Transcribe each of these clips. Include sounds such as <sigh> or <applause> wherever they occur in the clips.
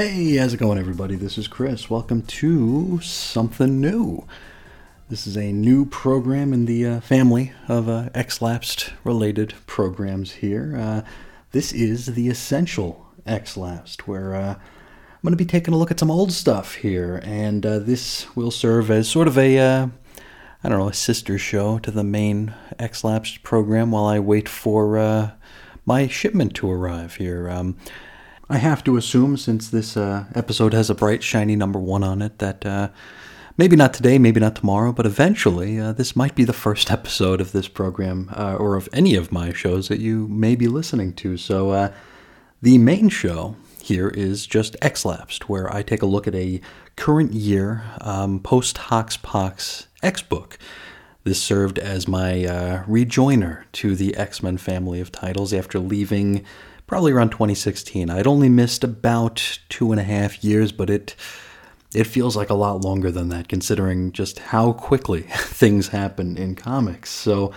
Hey, how's it going, everybody? This is Chris. Welcome to Something New. This is a new program in the uh, family of uh, X-Lapsed related programs here. Uh, this is the Essential X-Lapsed, where uh, I'm going to be taking a look at some old stuff here, and uh, this will serve as sort of a, uh, I don't know, a sister show to the main X-Lapsed program while I wait for my shipment to arrive here. Um, I have to assume, since this uh, episode has a bright, shiny number one on it, that uh, maybe not today, maybe not tomorrow, but eventually uh, this might be the first <laughs> episode of this program uh, or of any of my shows that you may be listening to. So uh, the main show here is just X-Lapsed, where I take a look at a current year um, post Hox Pox X book. This served as my uh, rejoiner to the X Men family of titles after leaving probably around 2016. I'd only missed about two and a half years, but it it feels like a lot longer than that, considering just how quickly <laughs> things happen in comics. So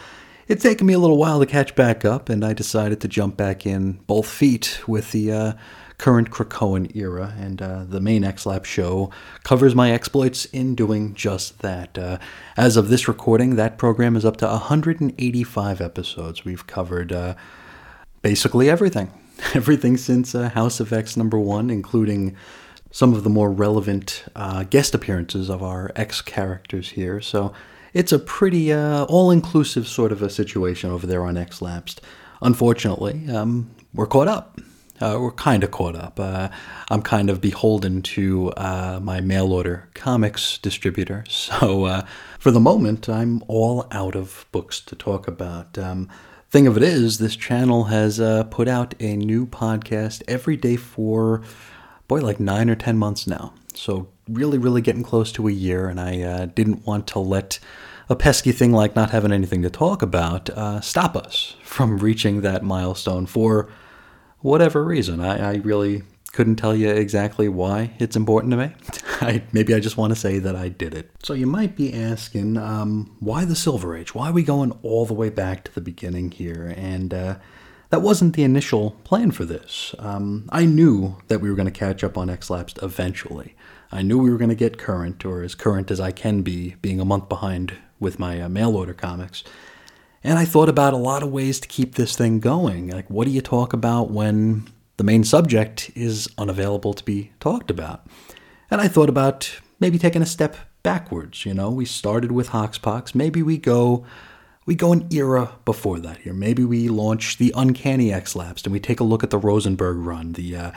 it's taken me a little while to catch back up, and I decided to jump back in both feet with the uh, current Krakoan era, and uh, the main X-Lap show covers my exploits in doing just that. Uh, as of this recording, that program is up to 185 episodes. We've covered uh, basically everything. <laughs> everything since uh, House of X number one, including some of the more relevant uh, guest appearances of our X characters here. So it's a pretty uh, all inclusive sort of a situation over there on X Lapsed. Unfortunately, um, we're caught up. Uh, we're kind of caught up. Uh, I'm kind of beholden to uh, my mail order comics distributor. <laughs> So uh, for the moment, I'm all out of books to talk about. Um, Thing of it is, this channel has uh, put out a new podcast every day for, boy, like nine or ten months now. So, really, really getting close to a year, and I uh, didn't want to let a pesky thing like not having anything to talk about uh, stop us from reaching that milestone for whatever reason. I, I really couldn't tell you exactly why it's important to me. <laughs> I, maybe I just want to say that I did it. So you might be asking, um, why the Silver Age? Why are we going all the way back to the beginning here? And uh, that wasn't the initial plan for this. Um, I knew that we were going to catch up on X-Lapsed eventually. I knew we were going to get current, or as current as I can be, being a month behind with my uh, mail order comics. And I thought about a lot of ways to keep this thing going. Like, what do you talk about when the main subject is unavailable to be talked about. And I thought about maybe taking a step backwards. You know, we started with Hoxpox. Maybe we go we go an era before that here. Maybe we launch the Uncanny X-Lapsed and we take a look at the Rosenberg run, the uh,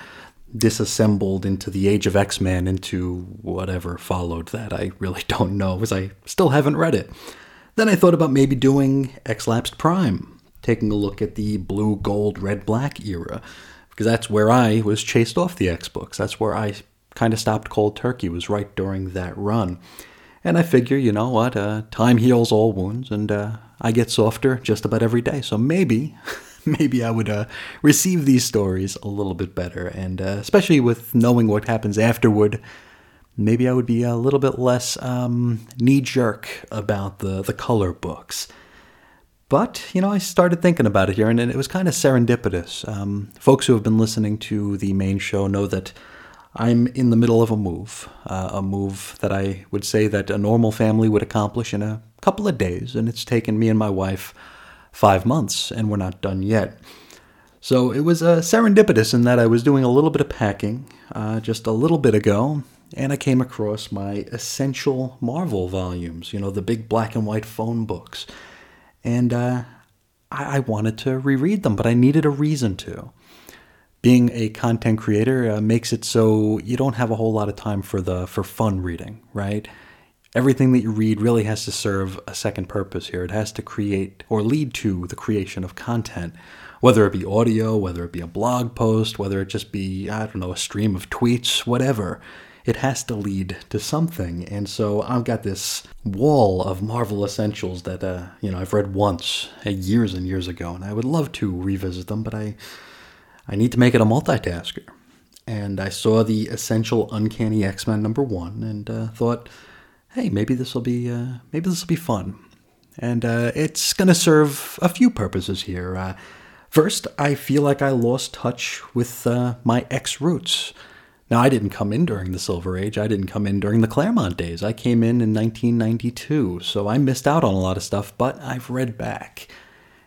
disassembled into the Age of X-Men into whatever followed that. I really <laughs> don't know because I still haven't read it. Then I thought about maybe doing X-Lapsed Prime, taking a look at the blue, gold, red, black era because that's where I was chased off the X books. That's where I kind of stopped cold turkey, was right during that run. And I figure, you know what, uh, time heals all wounds, and uh, I get softer just about every day. So maybe, <laughs> maybe I would uh, receive these stories a little bit better, and uh, especially with knowing what happens afterward, maybe I would be a little bit less um, knee jerk about the the color books. But, you know, I started thinking about it here, and it was kind of serendipitous. Um, folks who have been listening to the main show know that I'm in the middle of a move, uh, a move that I would say that a normal family would accomplish in a couple of days, and it's taken me and my wife five months, and we're not done yet. So it was uh, serendipitous in that I was doing a little bit of packing uh, just a little bit ago, and I came across my essential Marvel volumes, you know, the big black and white phone books and uh, I-, I, wanted to reread them, but I needed a reason to. Being a content creator uh, makes it so you don't have a whole lot of time for the for fun reading, right? Everything that you read really has to serve a second purpose here. It has to create or lead to the creation of content, whether it be audio, whether it be a blog post, whether it just be, I don't know, a stream of tweets, whatever it has to lead to something. And so I've got this wall of Marvel Essentials that uh, you know I've read once uh, years and years ago, and I would love to revisit them, but I I need to make it a multitasker. And I saw the Essential Uncanny X Men number one, and uh, thought, hey, maybe this will be uh, maybe this will be fun. And uh, it's going to serve a few purposes here. Uh, first, I feel like I lost touch with my X roots Now, I didn't come in during the Silver Age. I didn't come in during the Claremont days. I came in in 1992, so I missed out on a lot of stuff, but I've read back.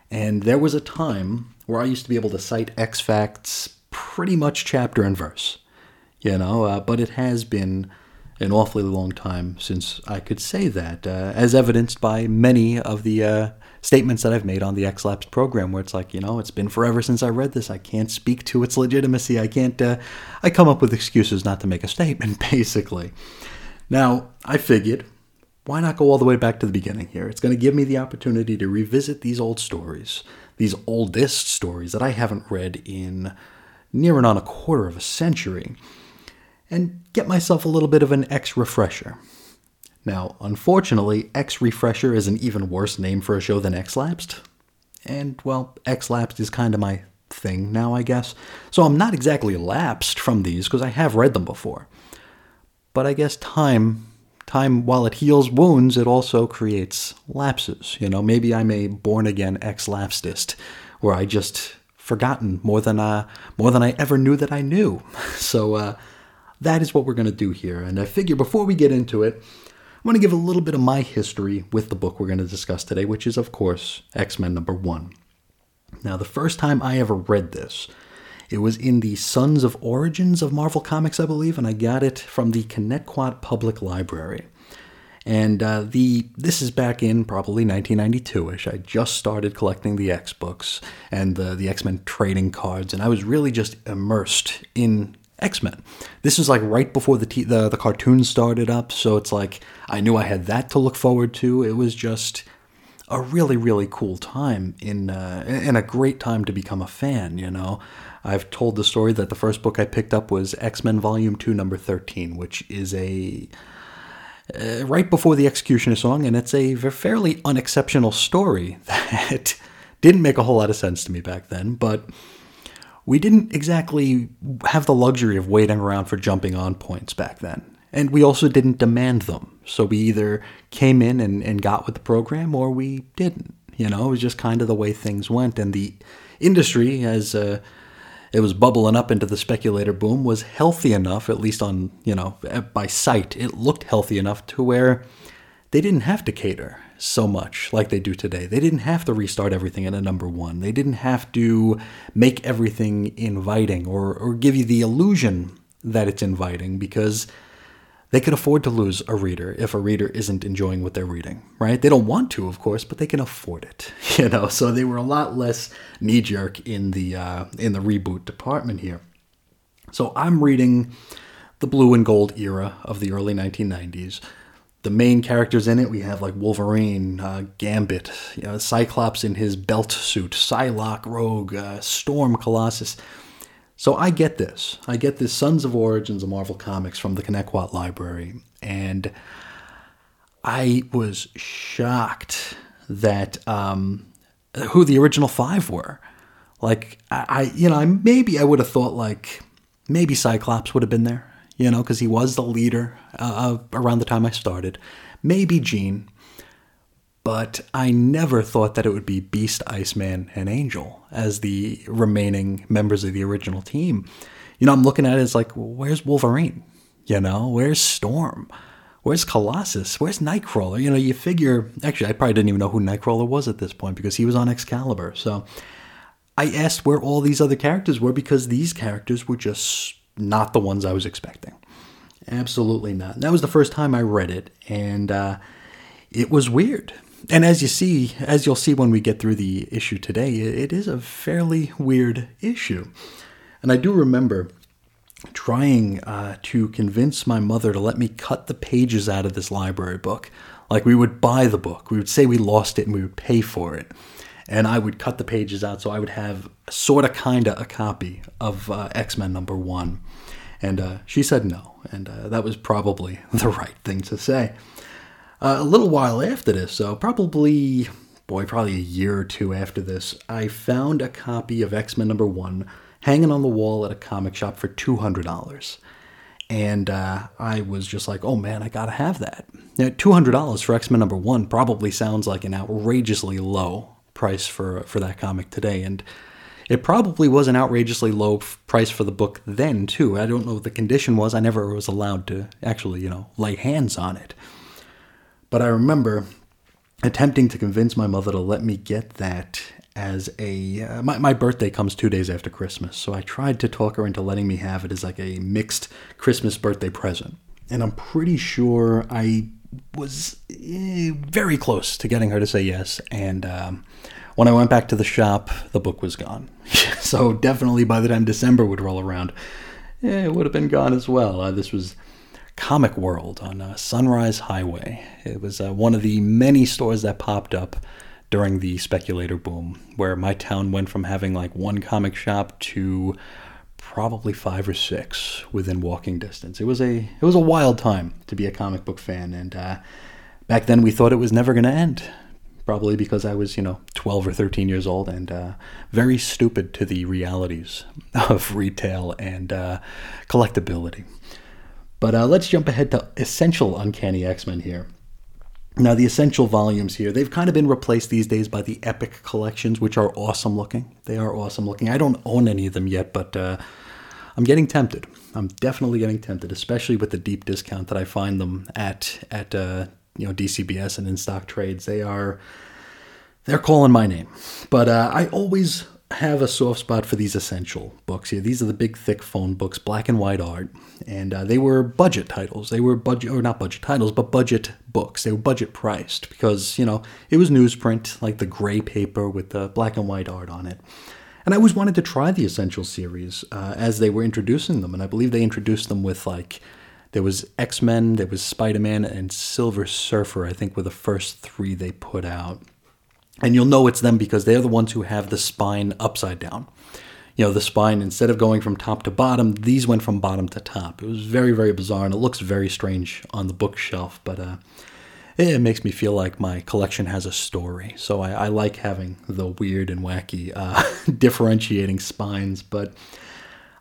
And there was a time where I used to be able to cite X facts pretty much chapter and verse, you know, uh, but it has been an awfully long time since I could say that, uh, as evidenced by many of the uh, statements that I've made on the XLapsed program, where it's like, you know, it's been forever since I read this. I can't speak to its legitimacy. I can't. Uh, I come up with excuses not to make a statement, <laughs> basically. Now, I figured, why not go all the way back to the beginning here? It's going to give me the opportunity to revisit these old stories, these oldest stories that I haven't read in near and on a quarter of a century, and get myself a little bit of an X refresher. Now, unfortunately, X Refresher is an even worse name for a show than X Lapsed. And, well, X Lapsed is kind of my thing now, I guess. So I'm not exactly lapsed from these because I have read them before. But I guess time, time while it heals wounds, it also creates lapses. You know, maybe I'm a born again ex lapsedist, where I just forgotten more than uh, more than I ever knew that I knew. <laughs> So uh, that is what we're going to do here. And I figure before we get into it, I want to give a little bit of my history with the book we're going to discuss today, which is, of course, X Men number one. Now, the first time I ever read this, it was in the Sons of Origins of Marvel Comics, I believe, and I got it from the Connetquot Public Library. And uh, the this is back in probably 1992ish. I just started collecting the X books and the the X Men trading cards, and I was really just immersed in X Men. This was like right before the, t- the the cartoon started up, so it's like I knew I had that to look forward to. It was just a really really cool time in uh, and a great time to become a fan. You know, I've told the story that the first book I picked up was X Men Volume Two, Number Thirteen, which is a uh, right before the X-Cutioner song, and it's a fairly unexceptional story <laughs> that didn't make a whole lot of sense to me back then, but we didn't exactly have the luxury of waiting around for jumping on points back then. And we also didn't demand them. So we either came in and, and got with the program or we didn't. You know, it was just kind of the way things went. And the industry, as uh, it was bubbling up into the speculator boom, was healthy enough, at least on, you know, by sight, it looked healthy enough to where they didn't have to cater so much like they do today. They didn't have to restart everything at a number one. They didn't have to make everything inviting or, or give you the illusion that it's inviting because they could afford to lose a reader if a reader isn't enjoying what they're reading, right? They don't want to, of course, but they can afford it, <laughs> you know. So they were a lot less knee jerk in the uh, in the reboot department here. So I'm reading the blue and gold era of the early 1990s the main characters in it, we have like Wolverine, uh, Gambit, you know, Cyclops in his belt suit, Psylocke, Rogue, uh, Storm, Colossus. So I get this. I get this Sons of Origins of Marvel Comics from the Connetquot Library, and I was shocked that um, who the original five were. Like I, I, you know, maybe I would have thought like maybe Cyclops would have been there you know, because he was the leader uh, around the time I started. Maybe Jean, but I never thought that it would be Beast, Iceman, and Angel as the remaining members of the original team. You know, I'm looking at it as like, where's Wolverine? You know, where's Storm? Where's Colossus? Where's Nightcrawler? You know, you figure, actually, I probably didn't even know who Nightcrawler was at this point because he was on Excalibur. So I asked where all these other characters were because these characters were just not the ones I was expecting. Absolutely not. That was the first time I read it, and uh, it was weird. And as you see, as you'll see when we get through the issue today, it is a fairly weird issue. And I do remember trying uh, to convince my mother to let me cut the pages out of this library book. Like we would buy the book, we would say we lost it, and we would pay for it. And I would cut the pages out so I would have sort of, kind of a copy of uh, X Men number one. And uh, she said no, and uh, that was probably <laughs> the right thing to say. Uh, a little while after this, so probably, boy, probably a year or two after this, I found a copy of X Men number one hanging on the wall at a comic shop for $200. And uh, I was just like, oh man, I gotta have that. Now, $200 for X Men number one probably sounds like an outrageously low price for, for that comic today. And It probably was an outrageously low f- price for the book then, too. I don't know what the condition was. I never was allowed to actually, you know, lay hands on it. But I remember attempting to convince my mother to let me get that as a. Uh, my, my birthday comes two days after Christmas, so I tried to talk her into letting me have it as like a mixed Christmas birthday present. And I'm pretty sure I was eh, very close to getting her to say yes. And um, when I went back to the shop, the book was gone. <laughs> so definitely by the time December would roll around, eh, it would have been gone as well. Uh, this was Comic World on uh, Sunrise Highway. It was uh, one of the many stores that popped up during the speculator boom, where my town went from having like one comic shop to probably five or six within walking distance. It was a it was a wild time to be a comic book fan, and uh, back then we thought it was never going to end. Probably because I was, you know, 12 or 13 years old and uh, very stupid to the realities <laughs> of retail and uh, collectability. But uh, let's jump ahead to Essential Uncanny X Men here. Now, the essential volumes here, they've kind of been replaced these days by the Epic collections, which are awesome looking. They are awesome looking. I don't own any of them yet, but uh, I'm getting tempted. I'm definitely getting tempted, especially with the deep discount that I find them at at uh, you know DCBS and InStockTrades. They are they're calling my name, but uh, I always have a soft spot for these essential books here. These are the big, thick phone books, black and white art, and uh, they were budget titles. They were budget, or not budget titles, but budget books. They were budget priced because you know it was newsprint, like the gray paper with the black and white art on it. And I always wanted to try the essential series uh, as they were introducing them, and I believe they introduced them with like there was X Men, there was Spider Man, and Silver Surfer. I think were the first three they put out. And you'll know it's them because they're the ones who have the spine upside down. You know, the spine, instead of going from top to bottom, these went from bottom to top. It was very, very bizarre, and it looks very strange on the bookshelf, but uh, it makes me feel like my collection has a story. So I, I like having the weird and wacky uh, <laughs> differentiating spines, but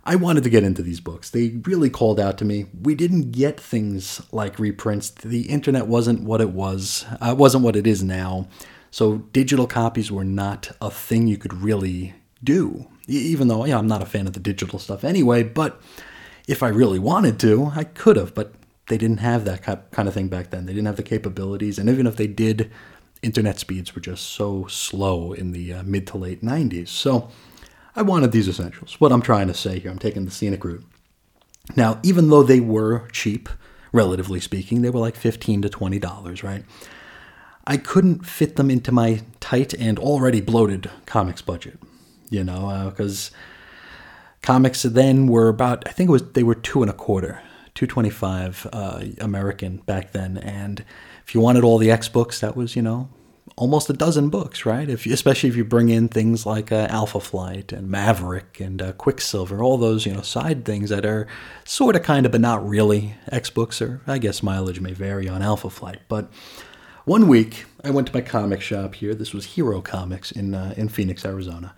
I wanted to get into these books. They really called out to me. We didn't get things like reprints. The internet wasn't what it was, uh, wasn't what it is now. So digital copies were not a thing you could really do. Even though, yeah, I'm not a fan of the digital stuff anyway, but if I really wanted to, I could have, but they didn't have that kind of thing back then. They didn't have the capabilities, and even if they did, internet speeds were just so slow in the uh, mid to late 90s. So I wanted these essentials. What I'm trying to say here, I'm taking the scenic route. Now, even though they were cheap, relatively speaking, they were like 15 to $20, right? I couldn't fit them into my tight and already bloated comics budget, you know, because uh, comics then were about, I think it was, they were two and a quarter, 225 uh, American back then. And if you wanted all the X books, that was, you know, almost a dozen books, right? If you, especially if you bring in things like uh, Alpha Flight and Maverick and uh, Quicksilver, all those you know side things that are sort of kind of but not really X books, or I guess mileage may vary on Alpha Flight, but one week, I went to my comic shop here. This was Hero Comics in uh, in Phoenix, Arizona.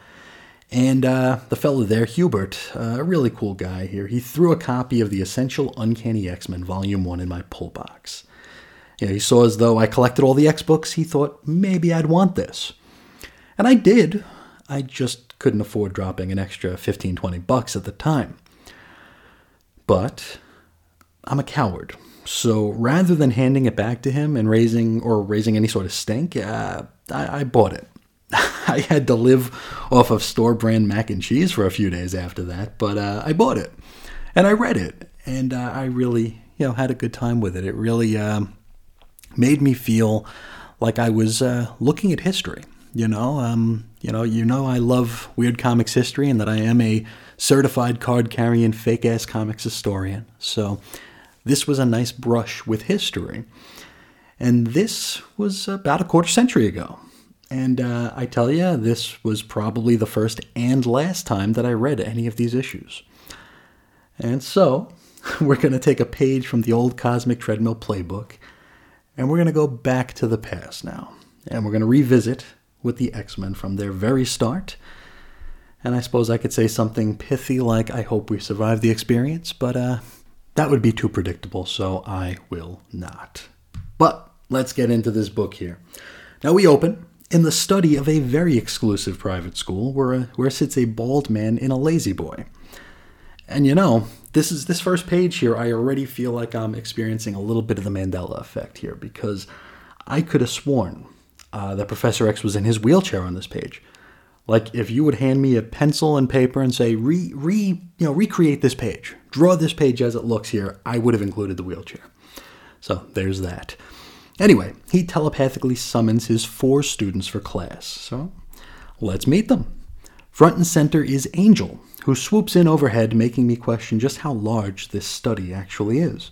And uh, the fellow there, Hubert, uh, a really cool guy here, he threw a copy of the Essential Uncanny X Men Volume 1 in my pull box. You know, he saw as though I collected all the X books, he thought maybe I'd want this. And I did. I just couldn't afford dropping an extra 15, 20 bucks at the time. But I'm a coward. So rather than handing it back to him and raising or raising any sort of stink, uh, I, I bought it. <laughs> I had to live off of store brand mac and cheese for a few days after that, but uh, I bought it and I read it, and uh, I really, you know, had a good time with it. It really um, made me feel like I was uh, looking at history. You know, um, you know, you know, I love weird comics history, and that I am a certified card carrying fake ass comics historian. So this was a nice brush with history. And this was about a quarter century ago. And uh, I tell you, this was probably the first and last time that I read any of these issues. And so, <laughs> we're going to take a page from the old Cosmic Treadmill playbook, and we're going to go back to the past now. And we're going to revisit with the X Men from their very start. And I suppose I could say something pithy like, I hope we survive the experience, but uh, that would be too predictable, so I will not. But let's get into this book here. Now we open in the study of a very exclusive private school where, where sits a bald man in a La-Z-Boy. And you know, this is this first page here, I already feel like I'm experiencing a little bit of the Mandela effect here because I could have sworn uh, that Professor X was in his wheelchair on this page. Like if you would hand me a pencil and paper and say re re you know recreate this page, draw this page as it looks here, I would have included the wheelchair. So there's that. Anyway, he telepathically summons his four students for class. So let's meet them. Front and center is Angel, who swoops in overhead, making me question just how large this study actually is.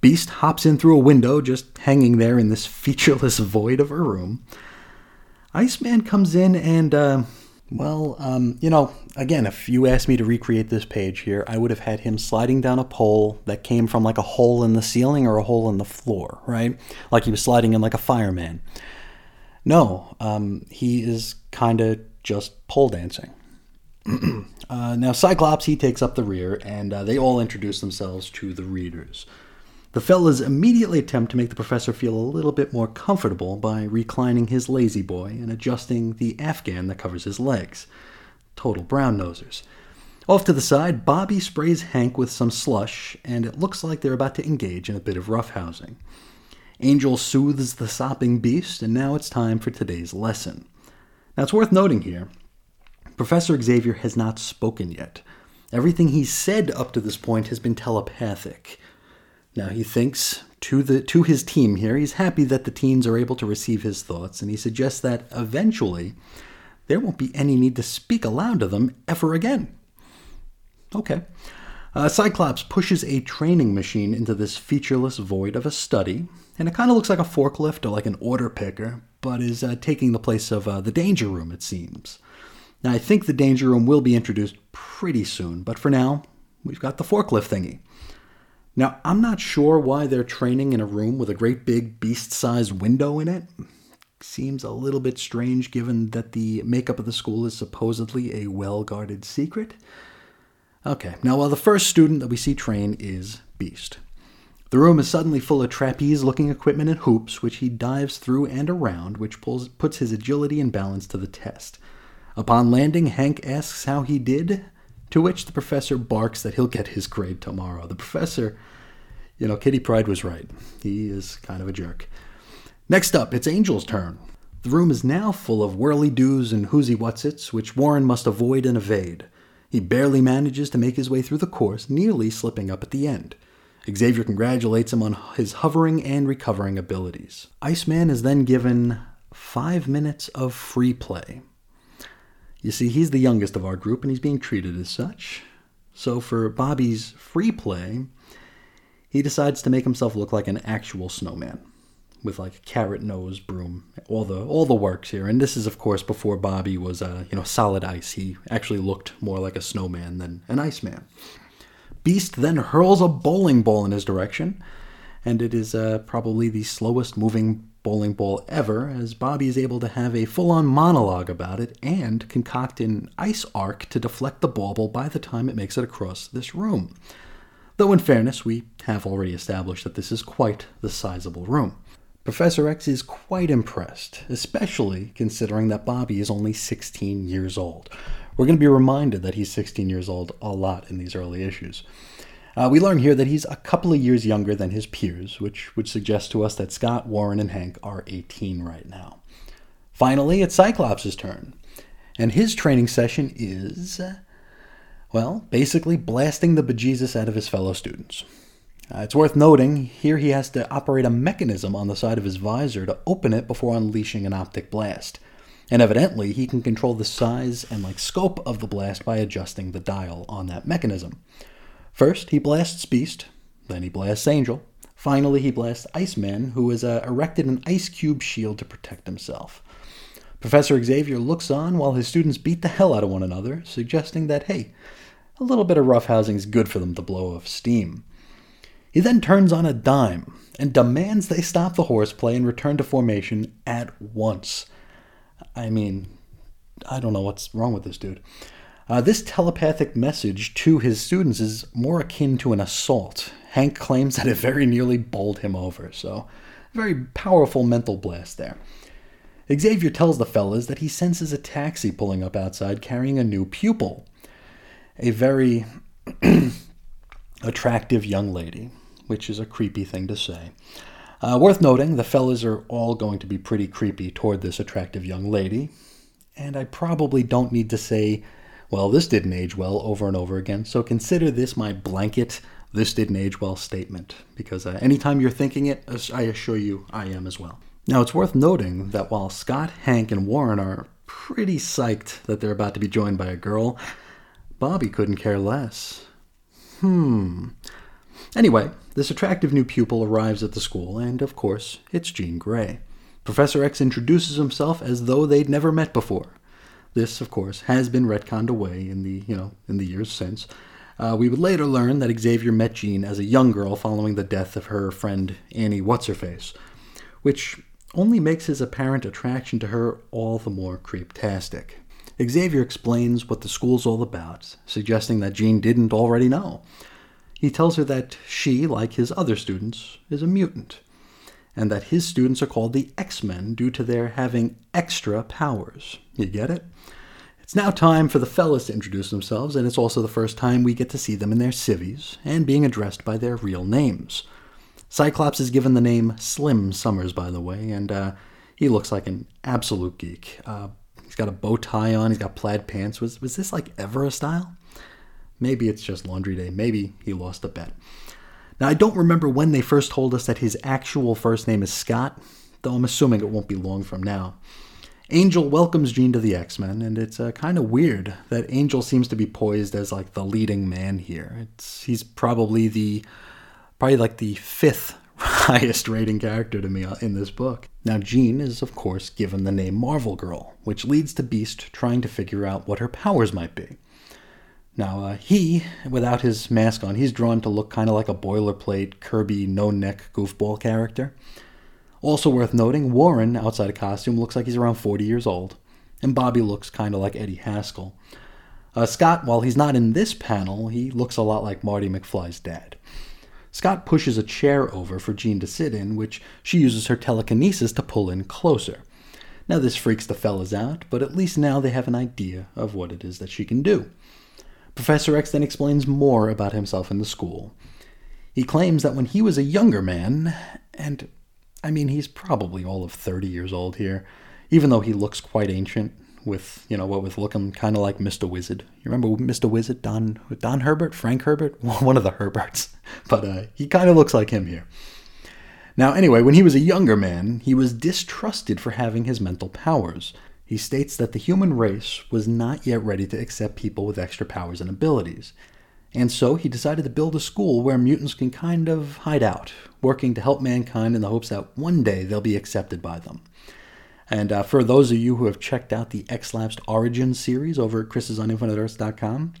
Beast hops in through a window, just hanging there in this <laughs> featureless void of a room. Iceman comes in and, uh, well, um, you know, again, if you asked me to recreate this page here, I would have had him sliding down a pole that came from like a hole in the ceiling or a hole in the floor, right? Like he was sliding in like a fireman. No, um, he is kind of just pole dancing. <clears throat> uh, now, Cyclops, he takes up the rear, and uh, they all introduce themselves to the readers. The fellas immediately attempt to make the professor feel a little bit more comfortable by reclining his La-Z-Boy and adjusting the afghan that covers his legs. Total brown nosers. Off to the side, Bobby sprays Hank with some slush, and it looks like they're about to engage in a bit of roughhousing. Angel soothes the sopping beast, and now it's time for today's lesson. Now, it's worth noting here Professor Xavier has not spoken yet. Everything he's said up to this point has been telepathic. Now he thinks to the to his team here, he's happy that the teens are able to receive his thoughts, and he suggests that eventually there won't be any need to speak aloud to them ever again. Okay. Uh, Cyclops pushes a training machine into this featureless void of a study, and it kind of looks like a forklift or like an order picker, but is uh, taking the place of uh, the danger room, it seems. Now, I think the danger room will be introduced pretty soon, but for now, we've got the forklift thingy. Now, I'm not sure why they're training in a room with a great big beast sized window in it. Seems a little bit strange given that the makeup of the school is supposedly a well guarded secret. Okay, now, while the first student that we see train is Beast. The room is suddenly full of trapeze looking equipment and hoops, which he dives through and around, which pulls, puts his agility and balance to the test. Upon landing, Hank asks how he did, to which the professor barks that he'll get his grade tomorrow. The professor, you know, Kitty Pryde was right. He is kind of a jerk. Next up, it's Angel's turn. The room is now full of whirly doos and whoozy whatsits, which Warren must avoid and evade. He barely manages to make his way through the course, nearly slipping up at the end. Xavier congratulates him on his hovering and recovering abilities. Iceman is then given five minutes of free play. You see, he's the youngest of our group and he's being treated as such. So for Bobby's free play, he decides to make himself look like an actual snowman with like a carrot nose broom all the all the works here. And this is of course before bobby was uh, you know solid ice. He actually looked more like a snowman than an iceman. Beast then hurls a bowling ball in his direction and it is uh, probably the slowest moving bowling ball ever, as Bobby is able to have a full on monologue about it and concoct an ice arc to deflect the bauble by the time it makes it across this room. Though, in fairness, we have already established that this is quite the sizable room. Professor X is quite impressed, especially considering that Bobby is only 16 years old. We're going to be reminded that he's 16 years old a lot in these early issues. Uh, we learn here that he's a couple of years younger than his peers, which would suggest to us that Scott, Warren, and Hank are 18 right now. Finally, it's Cyclops' turn, and his training session is, well, basically blasting the bejesus out of his fellow students. Uh, it's worth noting here he has to operate a mechanism on the side of his visor to open it before unleashing an optic blast. And evidently, he can control the size and like scope of the blast by adjusting the dial on that mechanism. First, he blasts Beast, then he blasts Angel. Finally, he blasts Iceman, who has uh, erected an ice cube shield to protect himself. Professor Xavier looks on while his students beat the hell out of one another, suggesting that, hey, a little bit of roughhousing is good for them to blow off steam. He then turns on a dime and demands they stop the horseplay and return to formation at once. I mean, I don't know what's wrong with this dude. Uh, this telepathic message to his students is more akin to an assault. Hank claims that it very nearly bowled him over, so very powerful mental blast there. Xavier tells the fellas that he senses a taxi pulling up outside carrying a new pupil. A very <clears throat> attractive young lady, which is a creepy thing to say. Uh, worth noting, the fellas are all going to be pretty creepy toward this attractive young lady, and I probably don't need to say, well, this didn't age well over and over again, so consider this my blanket, this didn't age well statement, because uh, anytime you're thinking it, I assure you I am as well. Now, it's worth noting that while Scott, Hank, and Warren are pretty psyched that they're about to be joined by a girl, Bobby couldn't care less. Hmm. Anyway, this attractive new pupil arrives at the school, and of course, it's Jean Grey. Professor X introduces himself as though they'd never met before. This, of course, has been retconned away in the you know in the years since. Uh, we would later learn that Xavier met Jean as a young girl following the death of her friend Annie What's Her Face, which only makes his apparent attraction to her all the more creeptastic. Xavier explains what the school's all about, suggesting that Jean didn't already know. He tells her that she, like his other students, is a mutant, and that his students are called the X Men due to their having extra powers. You get it? It's now time for the fellas to introduce themselves, and it's also the first time we get to see them in their civvies and being addressed by their real names. Cyclops is given the name Slim Summers, by the way, and uh, he looks like an absolute geek. Uh, he's got a bow tie on, he's got plaid pants. Was, was this like ever a style? Maybe it's just laundry day. Maybe he lost a bet. Now, I don't remember when they first told us that his actual first name is Scott, though I'm assuming it won't be long from now. Angel welcomes Jean to the X Men, and it's uh, kind of weird that Angel seems to be poised as like the leading man here. It's he's probably the probably like the fifth <laughs> highest rating character to me uh, in this book. Now, Jean is of course given the name Marvel Girl, which leads to Beast trying to figure out what her powers might be. Now, uh, he, without his mask on, he's drawn to look kind of like a boilerplate Kirby no neck goofball character. Also worth noting, Warren, outside of costume, looks like he's around 40 years old, and Bobby looks kind of like Eddie Haskell. Uh, Scott, while he's not in this panel, he looks a lot like Marty McFly's dad. Scott pushes a chair over for Jean to sit in, which she uses her telekinesis to pull in closer. Now, this freaks the fellas out, but at least now they have an idea of what it is that she can do. Professor X then explains more about himself in the school. He claims that when he was a younger man, and I mean, he's probably all of 30 years old here, even though he looks quite ancient with, you know, what with looking kind of like Mr. Wizard. You remember Mr. Wizard, Don, Don Herbert, Frank Herbert? <laughs> One of the Herberts. <laughs> But uh, he kind of looks like him here. Now, anyway, when he was a younger man, he was distrusted for having his mental powers. He states that the human race was not yet ready to accept people with extra powers and abilities. And so he decided to build a school where mutants can kind of hide out, working to help mankind in the hopes that one day they'll be accepted by them. And uh, for those of you who have checked out the X-Lapsed Origins series over at chrisisoninfiniteearths.com,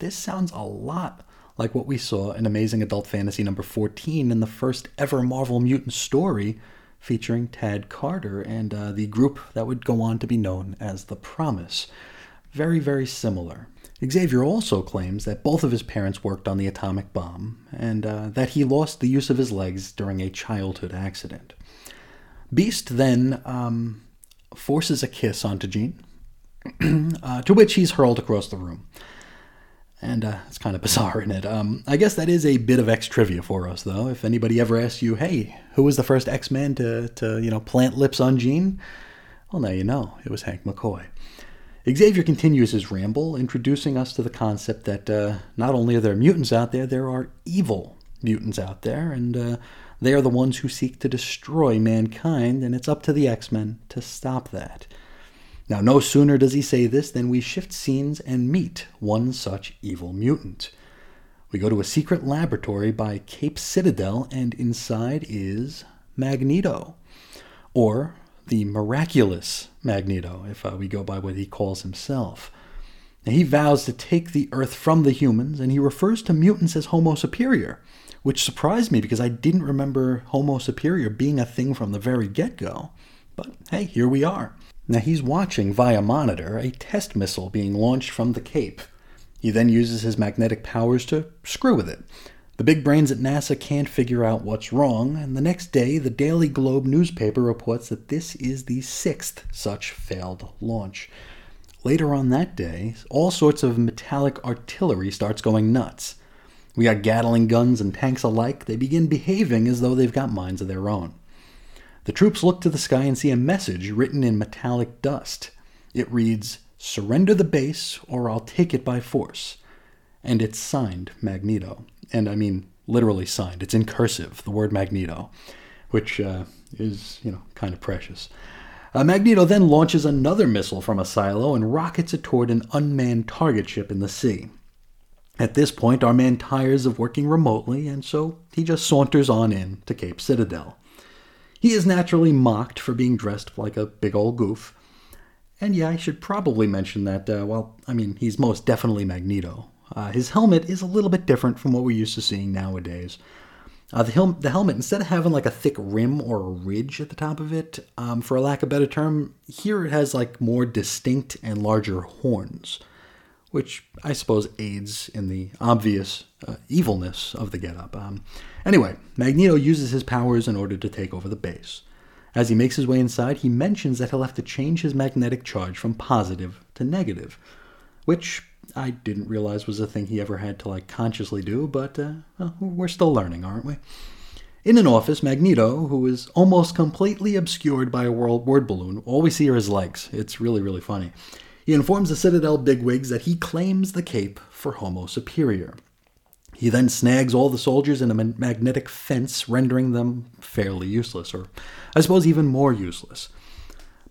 this sounds a lot like what we saw in Amazing Adult Fantasy number 14 in the first ever Marvel Mutant story featuring Tad Carter and uh, the group that would go on to be known as The Promise. Very, very similar. Xavier also claims that both of his parents worked on the atomic bomb and uh, that he lost the use of his legs during a childhood accident. Beast then um, forces a kiss onto Jean, <clears throat> uh, to which he's hurled across the room and uh, it's kind of bizarre, <laughs> isn't it? Um, I guess that is a bit of X trivia for us, though. If anybody ever asks you, "Hey, who was the first X Man to to you know plant lips on Jean?" Well, now you know it was Hank McCoy. Xavier continues his ramble, introducing us to the concept that uh, not only are there mutants out there, there are evil mutants out there, and uh, they are the ones who seek to destroy mankind, and it's up to the X Men to stop that. Now, no sooner does he say this than we shift scenes and meet one such evil mutant. We go to a secret laboratory by Cape Citadel, and inside is Magneto, or the miraculous Magneto, if uh, we go by what he calls himself. Now, he vows to take the Earth from the humans, and he refers to mutants as Homo superior, which surprised me because I didn't remember Homo superior being a thing from the very get go. But hey, here we are. Now he's watching via monitor a test missile being launched from the Cape. He then uses his magnetic powers to screw with it. The big brains at NASA can't figure out what's wrong, and the next day, the Daily Globe newspaper reports that this is the sixth such failed launch. Later on that day, all sorts of metallic artillery starts going nuts. We got Gatling guns and tanks alike. They begin behaving as though they've got minds of their own. The troops look to the sky and see a message written in metallic dust. It reads, Surrender the base or I'll take it by force. And it's signed Magneto and I mean literally signed. It's in cursive, the word Magneto, which uh, is, you know, kind of precious. Uh, Magneto then launches another missile from a silo and rockets it toward an unmanned target ship in the sea. At this point, our man tires of working remotely, and so he just saunters on in to Cape Citadel. He is naturally mocked for being dressed like a big old goof. And yeah, I should probably mention that, uh, well, I mean, he's most definitely Magneto. Uh, his helmet is a little bit different from what we're used to seeing nowadays. Uh, the, hel- the, helmet, instead of having like a thick rim or a ridge at the top of it, um, for a lack of a better term, here it has like more distinct and larger horns, which I suppose aids in the obvious uh, evilness of the getup. Um, anyway, Magneto uses his powers in order to take over the base. As he makes his way inside, he mentions that he'll have to change his magnetic charge from positive to negative, which I didn't realize was a thing he ever had to like consciously do, but uh, well, we're still learning, aren't we? In an office, Magneto, who is almost completely obscured by a world word balloon, all we see are his legs. It's really, really funny. He informs the Citadel bigwigs that he claims the cape for Homo Superior. He then snags all the soldiers in a magnetic fence, rendering them fairly useless, or I suppose even more useless.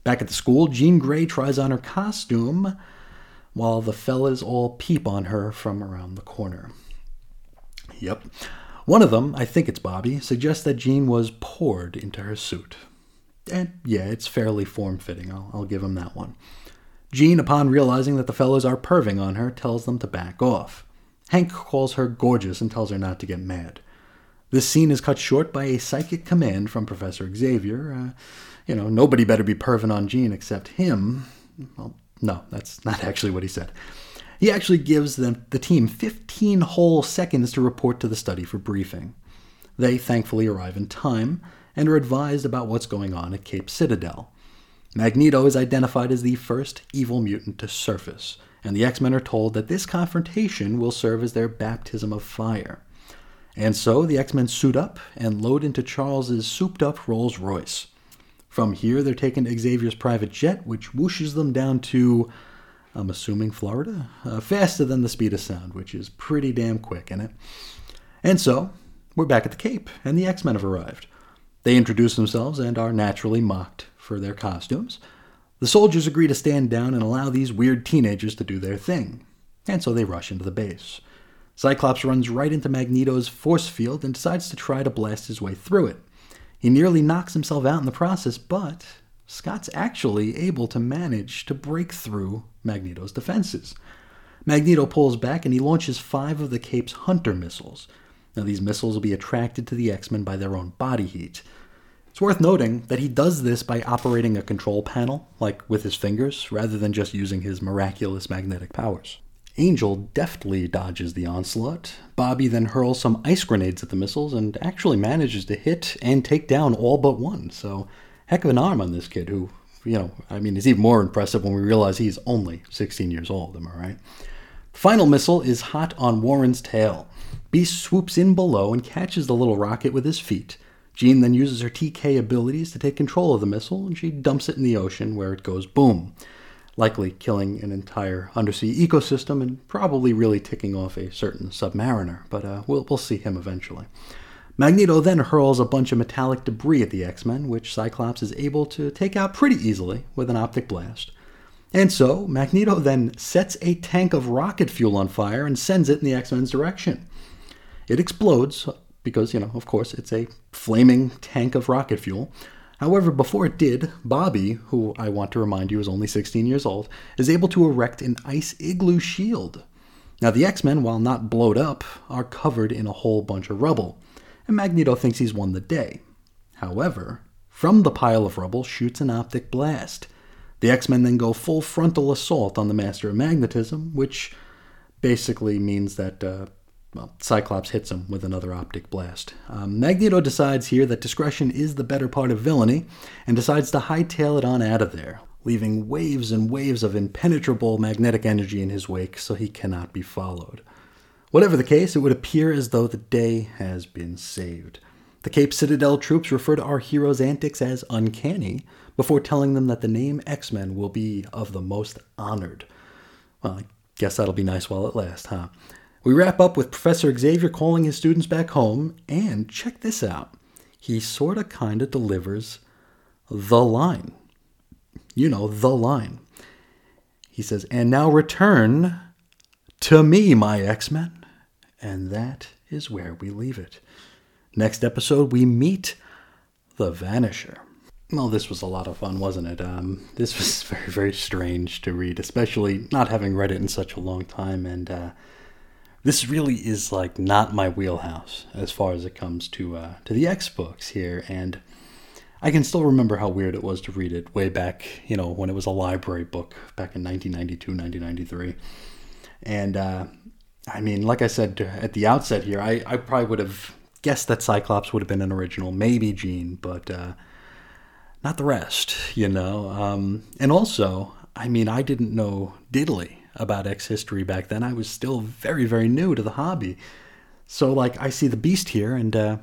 Back at the school, Jean Grey tries on her costume, while the fellas all peep on her from around the corner. Yep. One of them, I think it's Bobby, suggests that Jean was poured into her suit. And yeah, it's fairly form fitting, I'll, I'll give him that one. Jean, upon realizing that the fellows are perving on her, tells them to back off. Hank calls her gorgeous and tells her not to get mad. This scene is cut short by a psychic command from Professor Xavier. Uh, you know, nobody better be perving on Jean except him. Well, no, that's not <laughs> actually what he said. He actually gives them, the team 15 whole seconds to report to the study for briefing. They thankfully arrive in time and are advised about what's going on at Cape Citadel. Magneto is identified as the first evil mutant to surface, and the X Men are told that this confrontation will serve as their baptism of fire. And so the X Men suit up and load into Charles's souped up Rolls Royce. From here, they're taken to Xavier's private jet, which whooshes them down to, I'm assuming, Florida, uh, faster than the speed of sound, which is pretty damn quick in it. And so, we're back at the Cape, and the X Men have arrived. They introduce themselves and are naturally mocked for their costumes. The soldiers agree to stand down and allow these weird teenagers to do their thing, and so they rush into the base. Cyclops runs right into Magneto's force field and decides to try to blast his way through it. He nearly knocks himself out in the process, but Scott's actually able to manage to break through Magneto's defenses. Magneto pulls back and he launches five of the Cape's Hunter missiles. Now, these missiles will be attracted to the X Men by their own body heat. It's worth noting that he does this by operating a control panel, like with his fingers, rather than just using his miraculous magnetic powers. Angel deftly dodges the onslaught. Bobby then hurls some ice grenades at the missiles and actually manages to hit and take down all but one. So, heck of an arm on this kid who, you know, I mean, is even more impressive when we realize he's only 16 years old, am I right? Final missile is hot on Warren's tail. Beast swoops in below and catches the little rocket with his feet. Jean then uses her TK abilities to take control of the missile and she dumps it in the ocean where it goes boom likely killing an entire undersea ecosystem and probably really ticking off a certain submariner, but uh, we'll, we'll see him eventually. Magneto then hurls a bunch of metallic debris at the X Men, which Cyclops is able to take out pretty easily with an optic blast. And so, Magneto then sets a tank of rocket fuel on fire and sends it in the X Men's direction. It explodes because, you know, of course, it's a flaming tank of rocket fuel, However, before it did, Bobby, who I want to remind you is only 16 years old, is able to erect an ice igloo shield. Now, the X Men, while not blowed up, are covered in a whole bunch of rubble, and Magneto thinks he's won the day. However, from the pile of rubble shoots an optic blast. The X Men then go full frontal assault on the Master of Magnetism, which basically means that uh, Well, Cyclops hits him with another optic blast. Um, Magneto decides here that discretion is the better part of villainy and decides to hightail it on out of there, leaving waves and waves of impenetrable magnetic energy in his wake so he cannot be followed. Whatever the case, it would appear as though the day has been saved. The Cape Citadel troops refer to our hero's antics as uncanny before telling them that the name X Men will be of the most honored. Well, I guess that'll be nice while it lasts, huh? We wrap up with Professor Xavier calling his students back home, and check this out. He sorta kinda delivers the line. You know, the line. He says, And now return to me, my X Men. And that is where we leave it. Next episode, we meet the Vanisher. Well, this was a lot of fun, wasn't it? Um, this was <laughs> very, very strange to read, especially not having read it in such a long time. And uh, this really is like not my wheelhouse as far as it comes to uh, to the X books here. And I can still remember how weird it was to read it way back, you know, when it was a library book back in 1992, 1993. And uh, I mean, like I said at the outset here, I, I probably would have guessed that Cyclops would have been an original, maybe Jean, but uh, not the rest, you know. Um, and also, I mean, I didn't know diddly about X history back then. I was still very, very new to the hobby. So, like, I see the Beast here, and, uh,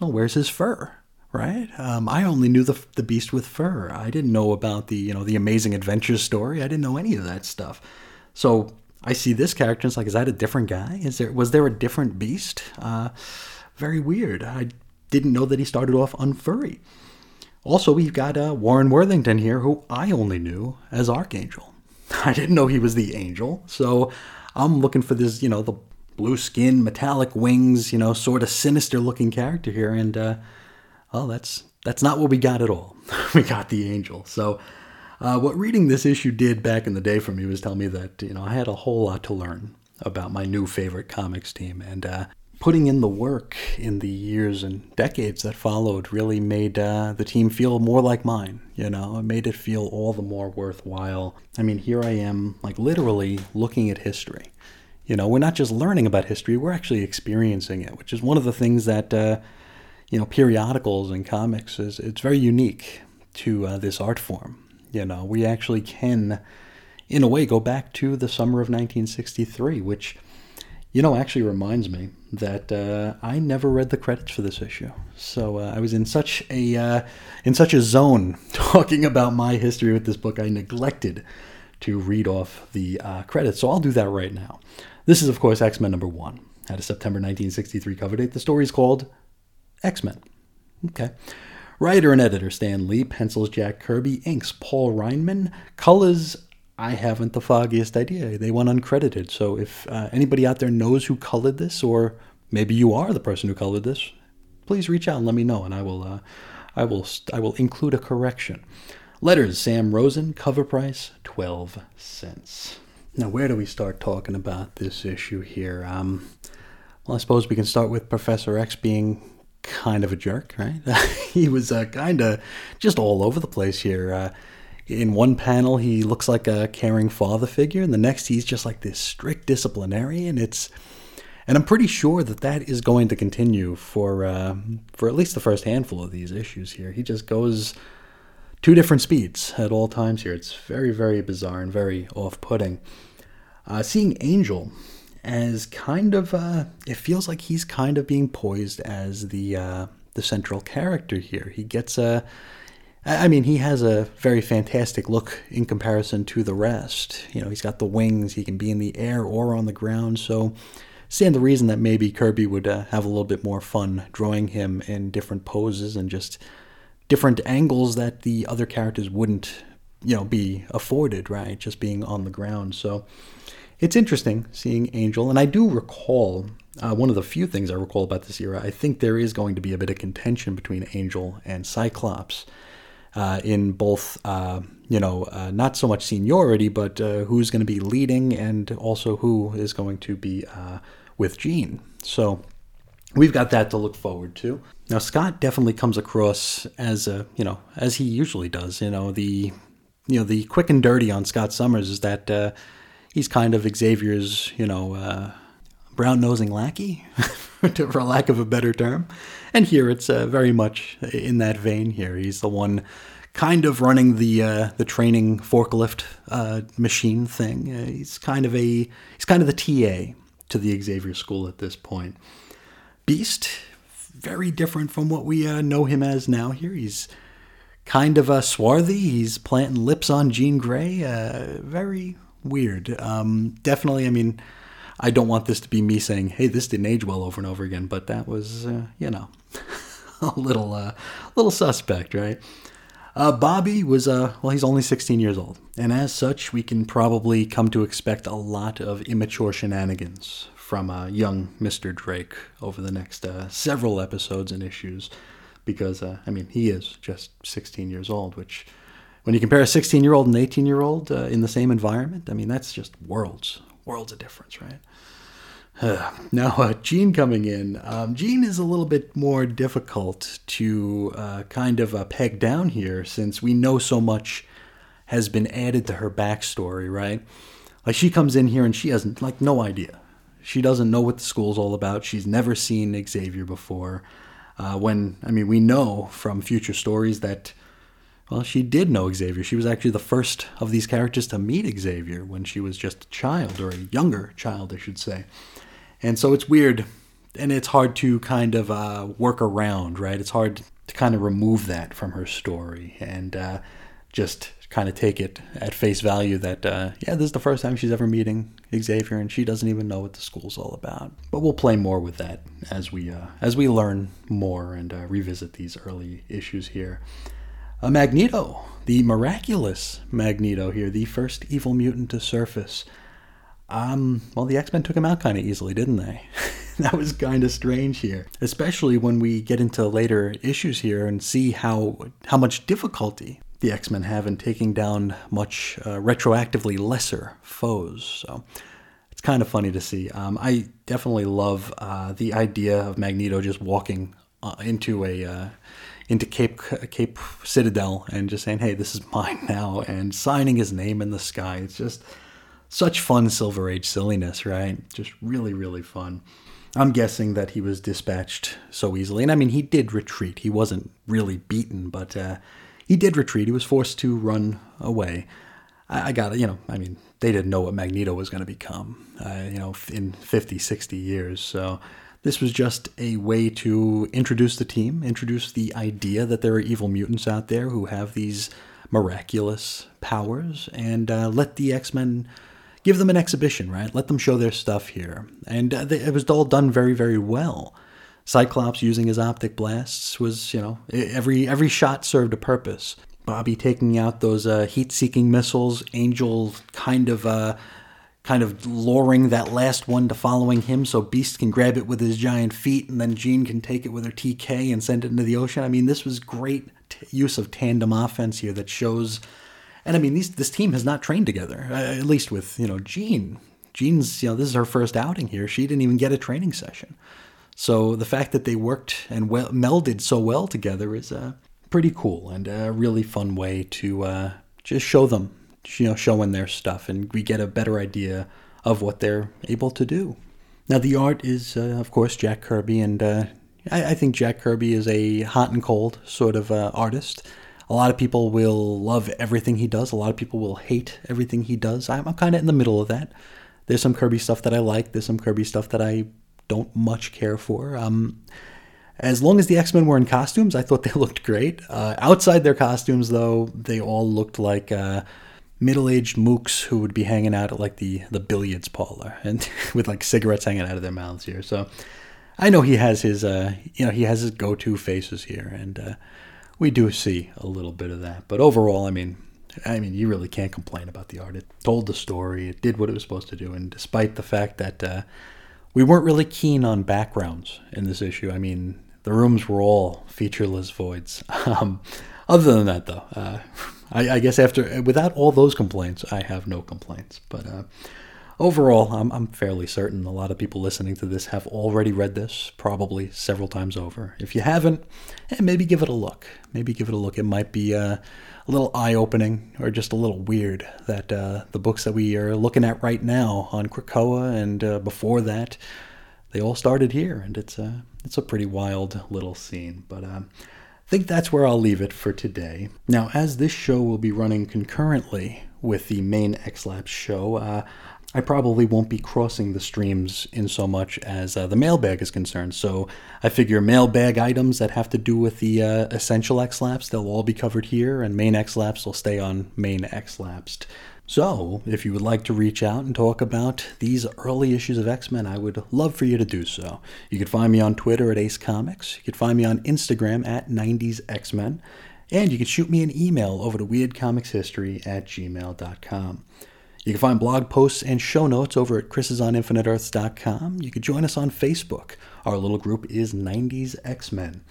well, where's his fur? Right? Um, I only knew the the Beast with fur. I didn't know about the you know the Amazing Adventures story. I didn't know any of that stuff. So I see this character and it's like, is that a different guy? Is there was there a different beast? Uh, very weird. I didn't know that he started off unfurry. Also, we've got uh, Warren Worthington here, who I only knew as Archangel. <laughs> I didn't know he was the angel, so I'm looking for this, you know, the blue skin, metallic wings, you know, sort of sinister looking character here, and uh, oh, that's that's not what we got at all. <laughs> we got the angel. So uh, what reading this issue did back in the day for me was tell me that you know I had a whole lot to learn about my new favorite comics team, and uh, putting in the work in the years and decades that followed really made uh, the team feel more like mine. You know, it made it feel all the more worthwhile. I mean, here I am, like literally looking at history. You know, we're not just learning about history; we're actually experiencing it, which is one of the things that uh, you know periodicals and comics is. It's very unique to uh, this art form you know, we actually can, in a way, go back to the summer of 1963, which, you know, actually reminds me that uh, I never read the credits for this issue. So uh, I was in such a uh, in such a zone <laughs> talking about my history with this book, I neglected to read off the uh, credits. So I'll do that right now. This is, of course, X Men number one. Had a September 1963 cover date. The story is called X Men. Okay. Writer and editor Stan Lee, pencils Jack Kirby, inks Paul Reinman, colors I haven't the foggiest idea. They went uncredited. So if uh, anybody out there knows who colored this, or maybe you are the person who colored this, please reach out and let me know, and I will, uh, I will, I will include a correction. Letters Sam Rosen, cover price twelve cents. Now, where do we start talking about this issue here? Um, well, I suppose we can start with Professor X being kind of a jerk, right? <laughs> he was uh, kind of just all over the place here. Uh, in one panel, he looks like a caring father figure, and the next, he's just like this strict disciplinarian. It's and I'm pretty sure that that is going to continue for uh, for at least the first handful of these issues here. He just goes two different speeds at all times here. It's very, very bizarre and very off-putting. Uh, seeing Angel as kind of uh, it feels like he's kind of being poised as the uh, the central character here. He gets a I mean, he has a very fantastic look in comparison to the rest. You know, he's got the wings, he can be in the air or on the ground. So, stand the reason that maybe Kirby would uh, have a little bit more fun drawing him in different poses and just different angles that the other characters wouldn't, you know, be afforded, right? Just being on the ground. So, it's interesting seeing Angel, and I do recall uh, one of the few things I recall about this era. I think there is going to be a bit of contention between Angel and Cyclops uh, in both, uh, you know, uh, not so much seniority, but uh, who's going to be leading, and also who is going to be uh, with Jean. So we've got that to look forward to. Now Scott definitely comes across as a, you know, as he usually does. You know, the, you know, the quick and dirty on Scott Summers is that he's kind of Xavier's, you know, uh, brown nosing lackey, <laughs> for lack of a better term. And here it's uh, very much in that vein. Here he's the one kind of running the uh, the training forklift uh, machine thing. Uh, he's kind of a he's kind of the TA to the Xavier School at this point. Beast, very different from what we uh, know him as now. Here he's kind of a swarthy. He's planting lips on Jean Grey. Uh, very weird. Um, definitely, I mean. I don't want this to be me saying, "Hey, this didn't age well" over and over again, but that was, uh, you know, <laughs> a little, uh, little suspect, right? Uh, Bobby was, uh, well, he's only 16 years old. And as such, we can probably come to expect a lot of immature shenanigans from uh, young Mr. Drake over the next uh, several episodes and issues. Because, uh, I mean, he is just 16 years old, which, when you compare a 16 year old and 18 year old uh, in the same environment, I mean, that's just worlds, worlds of difference, right? <sighs> now, uh, Jean coming in. Um, Jean is a little bit more difficult to uh, kind of uh, peg down here since we know so much has been added to her backstory, right? Like, she comes in here and she has, like, no idea. She doesn't know what the school's all about. She's never seen Xavier before. Uh, when, I mean, we know from future stories that, well, she did know Xavier. She was actually the first of these characters to meet Xavier when she was just a child, or a younger child, I should say. And so it's weird and it's hard to kind of uh, work around, right? It's hard to kind of remove that from her story and uh, just kind of take it at face value that, uh, yeah, this is the first time she's ever meeting Xavier and she doesn't even know what the school's all about. But we'll play more with that as we, uh, as we learn more and uh, revisit these early issues here. A Magneto, the miraculous Magneto here, the first evil mutant to surface. Um, well, the X Men took him out kind of easily, didn't they? <laughs> that was kind of strange here, especially when we get into later issues here and see how how much difficulty the X Men have in taking down much uh, retroactively lesser foes. So it's kind of funny to see. Um, I definitely love uh, the idea of Magneto just walking uh, into a uh, into Cape Cape Citadel and just saying, "Hey, this is mine <laughs> now," and signing his name in the sky. It's just such fun Silver Age silliness, right? Just really, really fun. I'm guessing that he was dispatched so easily. And I mean, he did retreat. He wasn't really beaten, but uh, he did retreat. He was forced to run away. I, I got it, you know, I mean, they didn't know what Magneto was going to become, uh, you know, in 50, 60 years. So this was just a way to introduce the team, introduce the idea that there are evil mutants out there who have these miraculous powers, and uh, let the X Men give them an exhibition, right? Let them show their stuff here. And uh, it was all done very, very well. Cyclops using his optic blasts was, you know, every every shot served a purpose. Bobby taking out those uh, heat-seeking missiles, Angel kind of uh, kind of luring that last one to following him so Beast can grab it with his giant feet and then Jean can take it with her TK and send it into the ocean. I mean, this was great t- use of tandem offense here that shows and I mean, these, this team has not trained together, uh, at least with, you know, Jean. Jean's, you know, this is her first outing here. She didn't even get a training session. So the fact that they worked and well, melded so well together is uh, pretty cool and a really fun way to uh, just show them, you know, showing their stuff, and we get a better idea of what they're able to do. Now the art is, uh, of course, Jack Kirby, and uh, I, I, think Jack Kirby is a hot and cold sort of uh, artist. A lot of people will love everything he does. A lot of people will hate everything he does. I'm, I'm kind of in the middle of that. There's some Kirby stuff that I like. There's some Kirby stuff that I don't much care for. Um, as long as the X Men were in costumes, I thought they <laughs> looked great. Uh, outside their costumes, though, they all looked like uh, middle-aged mooks who would be hanging out at like the the billiards parlor and <laughs> with like cigarettes hanging out of their mouths here. So I know he has his uh, you know he has his go-to faces here, and uh, we do see a little bit of that. But overall, I mean, I mean, you really can't complain about the art. It told the story. It did what it was supposed to do. And despite the fact that uh, we weren't really keen on backgrounds in this issue, I mean, the rooms were all featureless voids. <laughs> Um, other than that, though, uh, I, I, guess after without all those complaints, I have no complaints. But uh, overall, I'm, I'm fairly certain a lot of people listening to this have already read this, probably several times over. If you haven't, eh, maybe give it a look. Maybe give it a look. It might be uh, a little eye opening or just a little weird that uh, the books that we are looking at right now on Krakoa and uh, before that, they all started here, and it's a it's a pretty wild little scene. But um, think that's where I'll leave it for today. Now, as this show will be running concurrently with the main X-Lapsed show, uh, I probably won't be crossing the streams in so much as uh, the mailbag is concerned. So I figure mailbag items that have to do with the uh, essential X-Lapsed, they'll all be covered here, and main X-Lapsed will stay on main X-Lapsed. So, if you would like to reach out and talk about these early issues of X Men, I would love for you to do so. You can find me on Twitter at Ace Comics. You can find me on Instagram at 90s X Men. And you can shoot me an email over to weirdcomicshistory at gmail.com. You can find blog posts and show notes over at chrisisoninfiniteearths.com. You can join us on Facebook. Our little group is 90s X Men.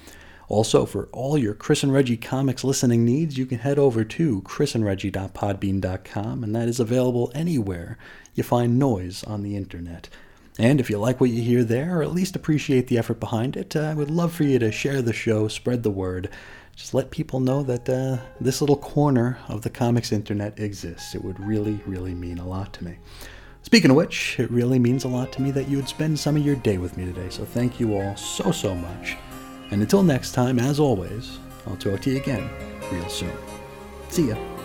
Also, for all your Chris and Reggie comics listening needs, you can head over to chrisandreggie.podbean.com, and that is available anywhere you find noise on the internet. And if you like what you hear there, or at least appreciate the effort behind it, uh, I would love for you to share the show, spread the word. Just let people know that uh, this little corner of the comics internet exists. It would really, really mean a lot to me. Speaking of which, it really means a lot to me that you would spend some of your day with me today. So thank you all so, so much. And until next time, as always, I'll talk to you again real soon. See ya.